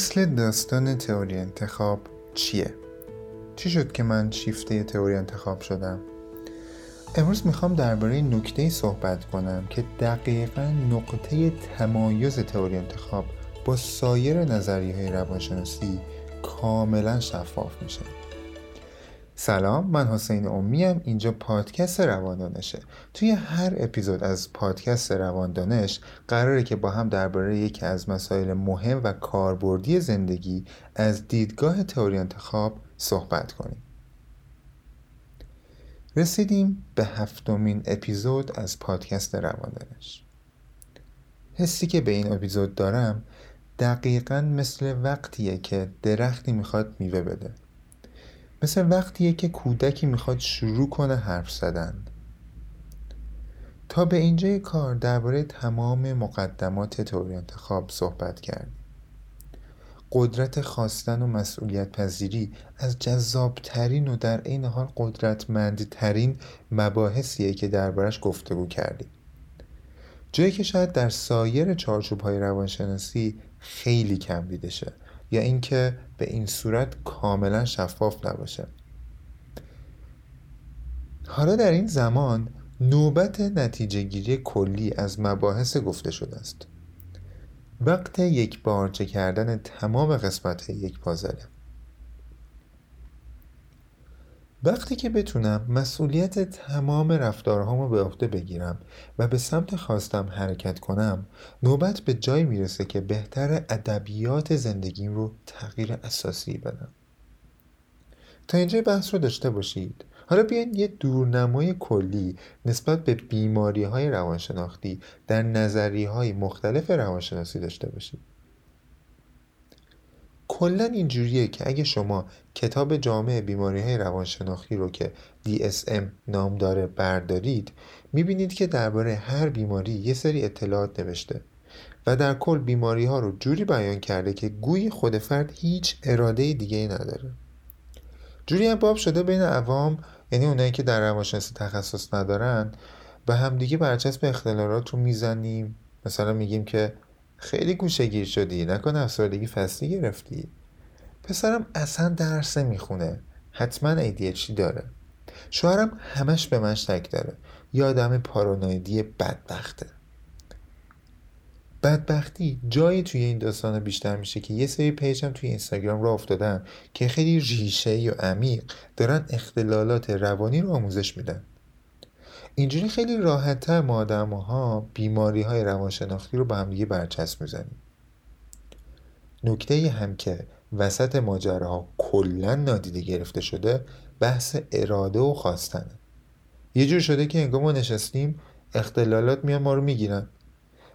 اصل داستان تئوری انتخاب چیه؟ چی شد که من شیفته تئوری انتخاب شدم؟ امروز می‌خوام درباره نکته صحبت کنم که دقیقا نقطه تمایز تئوری انتخاب با سایر نظریه های روانشناسی کاملا شفاف میشه سلام من حسین امیم اینجا پادکست رواندانشه. توی هر اپیزود از پادکست رواندانش قراره که با هم درباره یکی از مسائل مهم و کاربردی زندگی از دیدگاه تئوری انتخاب صحبت کنیم. رسیدیم به هفتمین اپیزود از پادکست رواندانش. حسی که به این اپیزود دارم دقیقا مثل وقتیه که درختی می‌خواد میوه بده. مثل وقتیه که کودکی می‌خواد شروع کنه حرف زدن. تا به اینجای کار درباره تمام مقدمات تئوری انتخاب صحبت کردیم. قدرت خواستن و مسئولیت پذیری از جذابترین و در عین حال قدرتمندترین مباحثیه که دربارش گفتگو کردیم. جایی که شاید در سایر چارچوب های روانشناسی خیلی کم دیده شه. یا اینکه به این صورت کاملا شفاف نباشه. حالا در این زمان نوبت نتیجه گیری کلی از مباحث گفته شده است. وقت یک بارچه کردن تمام قسمت یک پازله. وقتی که بتونم مسئولیت تمام رفتارهامو به عهده بگیرم و به سمت خواستم حرکت کنم نوبت به جایی می‌رسه که بهتر ادبیات زندگیم رو تغییر اساسی بدم. تا اینجا بحث رو داشته باشید. حالا بیاین یه دورنمای کلی نسبت به بیماری های روانشناختی در نظری های مختلف روانشناسی داشته باشید. کلا اینجوریه که اگه شما کتاب جامع بیماری های روانشناختی رو که DSM نام داره بردارید می‌بینید که درباره هر بیماری یه سری اطلاعات نوشته و در کل بیماری ها رو جوری بیان کرده که گوی خود فرد هیچ اراده دیگه نداره. جوری هم باب شده بین عوام یعنی اونایی که در روانشناسی تخصص ندارن به همدیگه برچسب اختلالات رو می‌زنیم. مثلا میگیم که خیلی گوشه گیر شدی نکن افسردگی فصلی گرفتی. پسرم اصلا درس می‌خونه حتما ADHD داره. شوهرم همش به من شک داره. یه آدم پارانویدی بدبخته. بدبختی جایی توی این داستان بیشتر میشه که یه سری پیجم توی اینستاگرام را افتادن که خیلی ریشه و عمیق دارن اختلالات روانی رو آموزش میدن. اینجوری خیلی راحتتر ما آدم ها بیماری های روانشناختی رو با همدیگه برچسب می‌زنیم. نکته هم که وسط ماجراها کلا نادیده گرفته شده بحث اراده و خواستنه. یه جور شده که انگار ما نشستیم اختلالات میان ما رو می‌گیرن.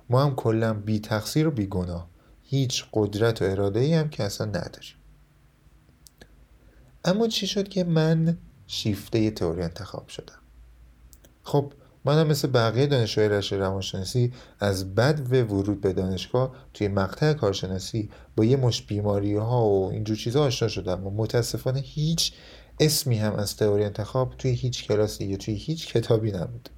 ما هم کلا بی تقصیر و بی گناه. هیچ قدرت و اراده ای هم که اصلا نداریم. اما چی شد که من شیفته تئوری انتخاب شدم؟ خب منم مثل بقیه دانشجوهای رشته روانشناسی از بد و ورود به دانشگاه توی مقطع کارشناسی با یه مش بیماری ها و اینجور چیزها آشنا شدم و متاسفانه هیچ اسمی هم از تئوری انتخاب توی هیچ کلاسی یا توی هیچ کتابی نبود.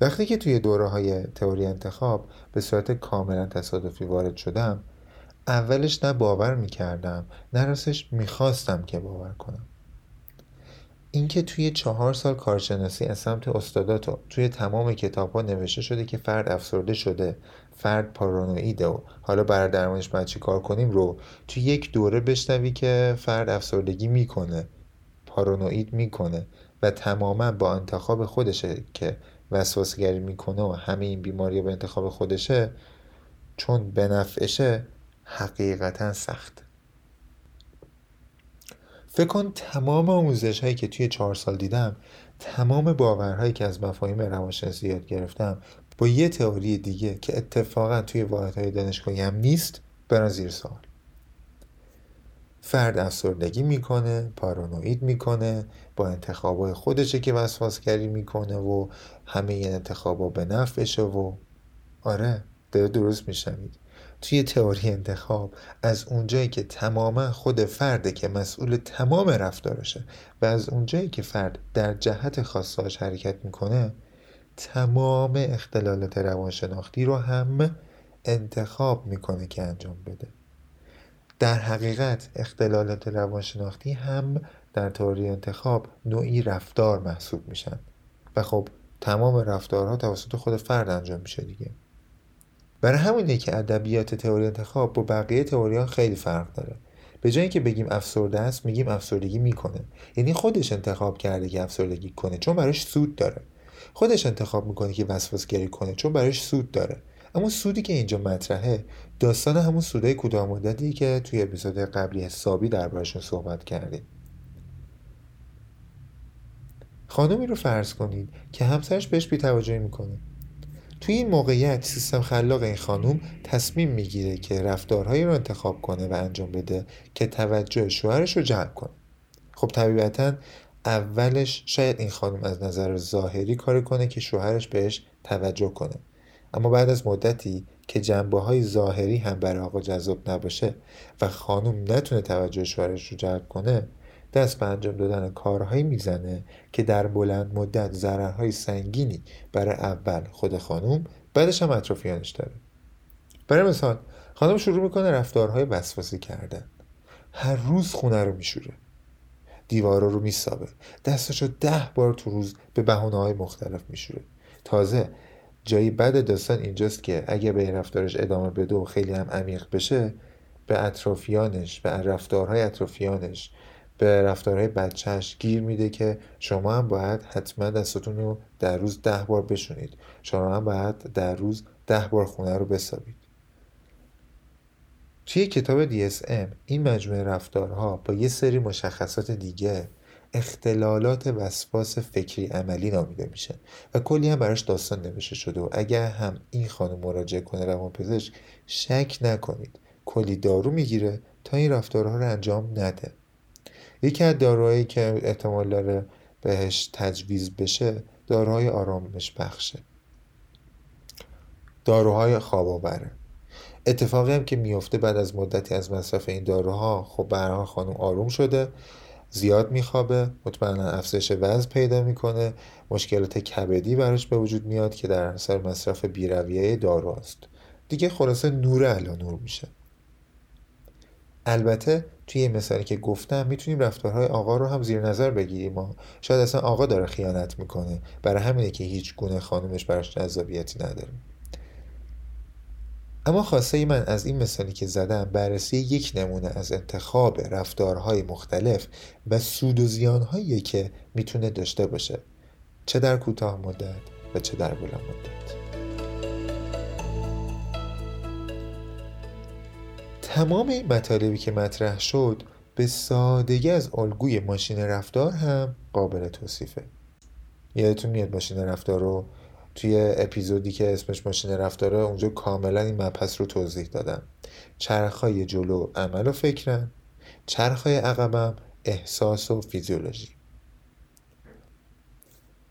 وقتی که توی دوره های تئوری انتخاب به صورت کاملا تصادفی وارد شدم اولش نه باور می‌کردم نه راستش می‌خواستم که باور کنم. اینکه توی چهار سال کارشناسی از سمت استادات توی تمام کتاب ها نوشته شده که فرد افسرده شده فرد پارانویده و حالا برای درمانش باید چی کار کنیم رو توی یک دوره بشنوی که فرد افسردگی می‌کنه پارانوید می‌کنه و تماما با انتخاب خودشه که وسواسگری می‌کنه و همه این بیماری به انتخاب خودشه چون به نفعشه حقیقتا سخت. فکر کن تمام آموزش هایی که توی چهار سال دیدم تمام باورهایی که از مفاهیم روانشناسی یاد گرفتم با یه تئوری دیگه که اتفاقا توی واحدهای دانشگاهی هم نیست برن زیر سوال. فرد افسردگی می‌کنه پارانوید می‌کنه با انتخابای خودشه که وسواسگری می‌کنه و همه این انتخابا به نفعشه و آره داره درست میشنوید. توی تئوری انتخاب از اونجایی که تماما خود فرده که مسئول تمام رفتارشه و از اونجایی که فرد در جهت خواستاش حرکت می‌کنه تمام اختلالات روانشناختی رو هم انتخاب می‌کنه که انجام بده. در حقیقت اختلالات روانشناختی هم در تئوری انتخاب نوعی رفتار محسوب میشن. و خب تمام رفتارها توسط خود فرد انجام میشه دیگه. برای همینه که ادبیات تئوری انتخاب با بقیه تئوریان خیلی فرق داره. به جای اینکه بگیم افسرده است میگیم افسردگی می‌کنه. یعنی خودش انتخاب کرده که افسردگی کنه چون براش سود داره. خودش انتخاب می‌کنه که وسواسگری کنه چون براش سود داره. اما سودی که اینجا مطرحه داستان همون سودای کوتاه مدتی که توی اپیزود قبلی حسابی دربارشون صحبت کردیم. خانمی رو فرض کنید که همسرش بهش بیتوجهی می‌کنه. توی این موقعیت سیستم خلاق این خانم تصمیم می‌گیره که رفتارهایی رو انتخاب کنه و انجام بده که توجه شوهرش رو جلب کنه. خب طبیعتا اولش شاید این خانم از نظر ظاهری کار کنه که شوهرش بهش توجه کنه. اما بعد از مدتی که جنبه های ظاهری هم برای آقا جذاب نباشه و خانم نتونه توجه شوهرش رو جلب کنه دست به انجام دادن کارهایی می‌زنه که در بلند مدت ضررهای سنگینی برای اول خود خانم بعدش هم اطرافیانش داره. برای مثال خانم شروع می‌کنه رفتارهای وسواسی کردن. هر روز خونه رو میشوره. دیوارا رو میسابه. دستشو ده بار تو روز به بهونه های مختلف میشوره. تازه جایی بد داستان اینجاست که اگه به این رفتارش ادامه بده و خیلی هم عمیق بشه به اطرافیانش به رفتارهای اطرافیانش به رفتارهای بچهش گیر میده که شما هم باید حتما دستتون رو در روز ده بار بشونید. شما هم باید در روز ده بار خونه رو بسابید. توی کتاب DSM این مجموعه رفتارها با یه سری مشخصات دیگه اختلالات وسواس فکری عملی نامیده میشه و کلی هم براش داستان نوشته شده و اگر هم این خانم مراجعه کنه روانپزشک شک نکنید. کلی دارو می‌گیره تا این رفتارها رو انجام نده. یکی از داروهایی که احتمال داره بهش تجویز بشه داروهای آرامش بخشه. داروهای خواب آوره اتفاقی هم که میفته بعد از مدتی از مصرف این داروها خب برها خانم آروم شده زیاد میخوابه مطمئنا افزایش وزن پیدا می‌کنه. مشکلات کبدی براش به وجود میاد که در اثر مصرف بیرویه دارو است. دیگه خلاصه نور علا نور میشه. البته توی این مثالی که گفتم می‌تونیم رفتارهای آقا رو هم زیر نظر بگیریم. ما شاید اصلا آقا داره خیانت می‌کنه. برای همینه که هیچ گونه خانومش براش جذابیتی نداره. اما خواسته من از این مثالی که زدم بررسی یک نمونه از انتخاب رفتارهای مختلف و سود و زیانهایی که می‌تونه داشته باشه. چه در کوتاه مدت و چه در بلند مدت. تمام این مطالبی که مطرح شد به سادگی از الگوی ماشین رفتار هم قابل توصیفه. یادتون میاد ماشین رفتار رو؟ توی اپیزودی که اسمش ماشین رفتاره اونجا کاملا این مبحث رو توضیح دادم چرخهای جلو عمل و فکرن چرخهای عقبم احساس و فیزیولوژی.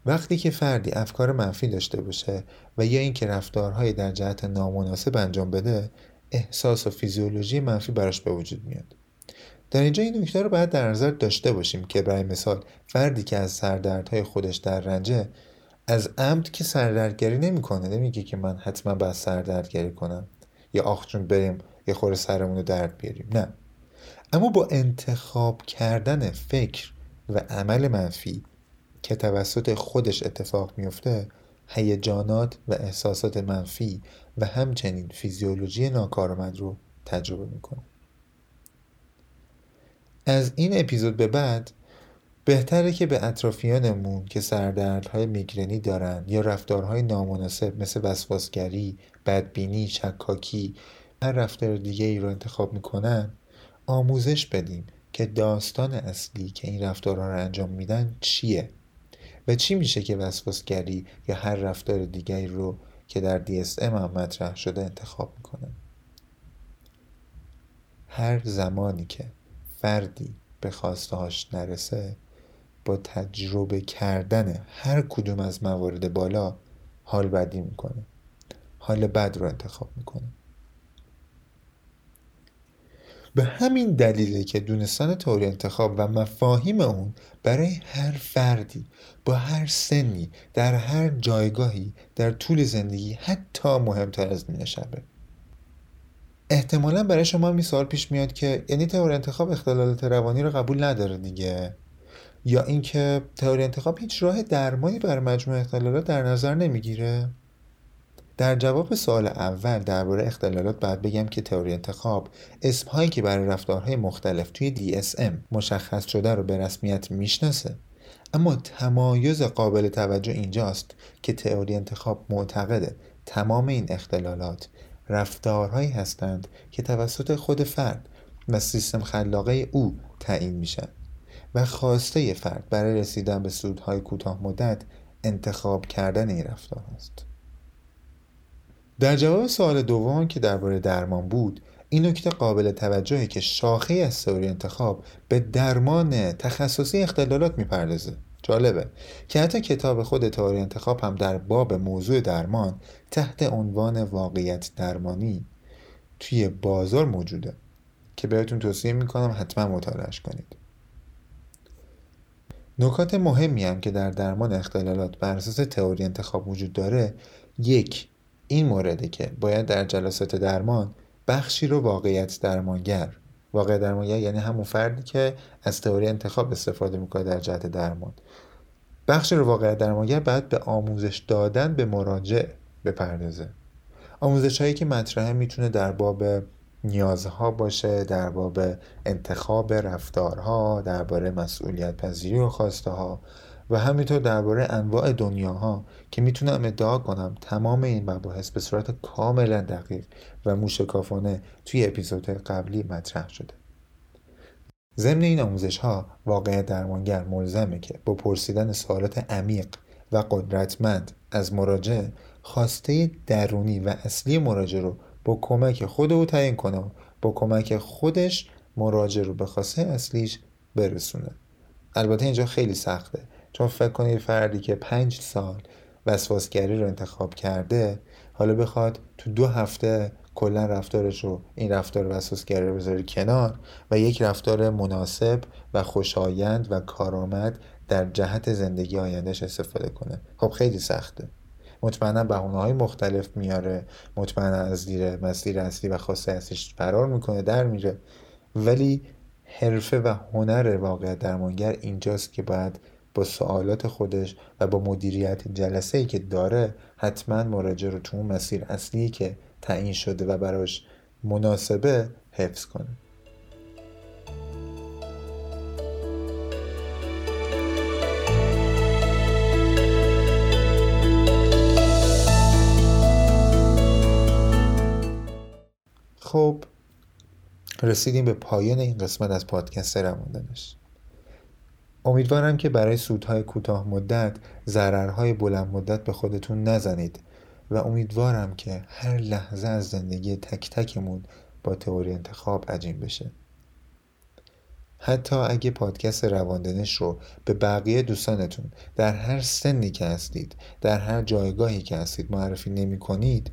وقتی که فردی افکار منفی داشته باشه و یا اینکه رفتارهای در جهت نامناسب انجام بده احساس و فیزیولوژی منفی براش به وجود میاد. در اینجا این نکته رو باید در نظر داشته باشیم که برای مثال فردی که از سردردهای خودش در رنجه از عمد که سردردگری نمی‌کنه نمیگه که من حتما باید سردردگری کنم یا آخ جون بریم یه خور سرمون رو درد بیاریم. نه. اما با انتخاب کردن فکر و عمل منفی که توسط خودش اتفاق میفته هیجانات و احساسات منفی و همچنین فیزیولوژی ناکارآمد رو تجربه می‌کنه از این اپیزود به بعد بهتره که به اطرافیانمون که سردردهای میگرنی دارن یا رفتارهای نامناسب مثل وسواسگری، بدبینی، شکاکی هر رفتار دیگه ای رو انتخاب می‌کنن آموزش بدیم که داستان اصلی که این رفتارها رو انجام میدن چیه. و چی میشه که وسواسگری یا هر رفتار دیگری رو که در DSM هم مطرح شده انتخاب می‌کنن هر زمانی که فردی به هاش نرسه با تجربه کردن هر کدوم از موارد بالا حال بدی می‌کنه. حال بد رو انتخاب می‌کنه. به همین دلیله که دونستن تئوری انتخاب و مفاهیم اون برای هر فردی با هر سنی در هر جایگاهی در طول زندگی حتی مهمتر از نیمه شبه. احتمالا برای شما می سوال پیش میاد که یعنی تئوری انتخاب اختلالات روانی رو قبول نداره دیگه؟ یا اینکه تئوری انتخاب هیچ راه درمانی برای مجموع اختلالات در نظر نمی‌گیره؟ در جواب سوال اول درباره اختلالات باید بگم که تئوری انتخاب اسمهایی که برای رفتارهای مختلف توی DSM مشخص شده رو به رسمیت می‌شناسه اما تمایز قابل توجه اینجاست که تئوری انتخاب معتقده تمام این اختلالات رفتارهایی هستند که توسط خود فرد و سیستم خلاقه او تعیین میشن و خواسته فرد برای رسیدن به سودهای کوتاه مدت انتخاب کردن این رفتار است. در جواب سوال دوم که درباره درمان بود این نکته قابل توجهه که شاخه از تئوری انتخاب به درمان تخصصی اختلالات می‌پردازه. جالبه که حتی کتاب خود تئوری انتخاب هم در باب موضوع درمان تحت عنوان واقعیت درمانی توی بازار موجوده. که بهتون توصیه می‌کنم حتما مطالعهش کنید. نکات مهمی هم که در درمان اختلالات بر اساس تئوری انتخاب وجود داره یک این مورده که باید در جلسات درمان بخشی رو واقعیت درمانگر. واقع درمانگر یعنی همون فردی که از تئوری انتخاب استفاده می‌کنه در جهت درمان. بخش رو واقع درمانگر باید به آموزش دادن به مراجع بپردازه. آموزش هایی که مطرحه می‌تونه در باب نیازها باشه در باب انتخاب رفتارها درباره مسئولیت پذیری و خواسته ها. و همینطور درباره انواع دنیاها که می‌تونم ادعا کنم تمام این مباحث به صورت کاملا دقیق و موشکافانه توی اپیزودهای قبلی مطرح شده. ضمن این آموزش ها واقع درمانگر ملزمه که با پرسیدن سوالات عمیق و قدرتمند از مراجع خواسته درونی و اصلی مراجع رو با کمک خود او تعیین کنه با کمک خودش مراجع رو به خواسته اصلیش برسونه. البته اینجا خیلی سخته. چون فکر کنید فردی که پنج سال وسواسگری رو انتخاب کرده حالا بخواد تو دو هفته کلا رفتارش رو این رفتار وسوسگری رو بذاره کنار و یک رفتار مناسب و خوشایند و کارآمد در جهت زندگی آیندهش استفاده کنه. خب خیلی سخته. مطمئنا بهونه های مختلف میاره مطمئنا از زیر مسیر اصلی و خاصه اصلیش فرار می‌کنه در میره. ولی حرفه و هنر واقع درمانگر اینجاست که باید با سوالات خودش و با مدیریت جلسه ای که داره حتما مراجع رو تو اون مسیر اصلی که تعیین شده و براش مناسبه حفظ کنه. خب رسیدیم به پایان این قسمت از پادکست رماندنش امیدوارم که برای سودهای کوتاه مدت ضررهای بلند مدت به خودتون نزنید و امیدوارم که هر لحظه از زندگی تک تکمون با تئوری انتخاب عجیم بشه. حتی اگه پادکست رواندنش رو به بقیه دوستانتون در هر سنی که هستید در هر جایگاهی که هستید معرفی نمی کنید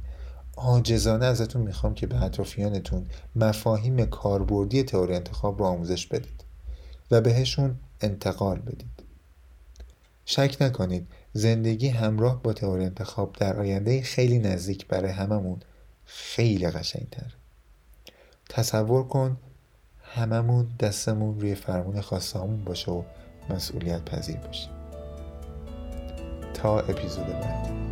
آجزانه ازتون می‌خوام که به اطرافیانتون مفاهیم کاربردی تئوری انتخاب رو آموزش بدید و بهشون انتقال بدید. شک نکنید زندگی همراه با تئوری انتخاب در آینده خیلی نزدیک برای هممون خیلی قشنگتر. تصور کن هممون دستمون روی فرمون خواستهامون باشه و مسئولیت پذیر باشه تا اپیزود بعد.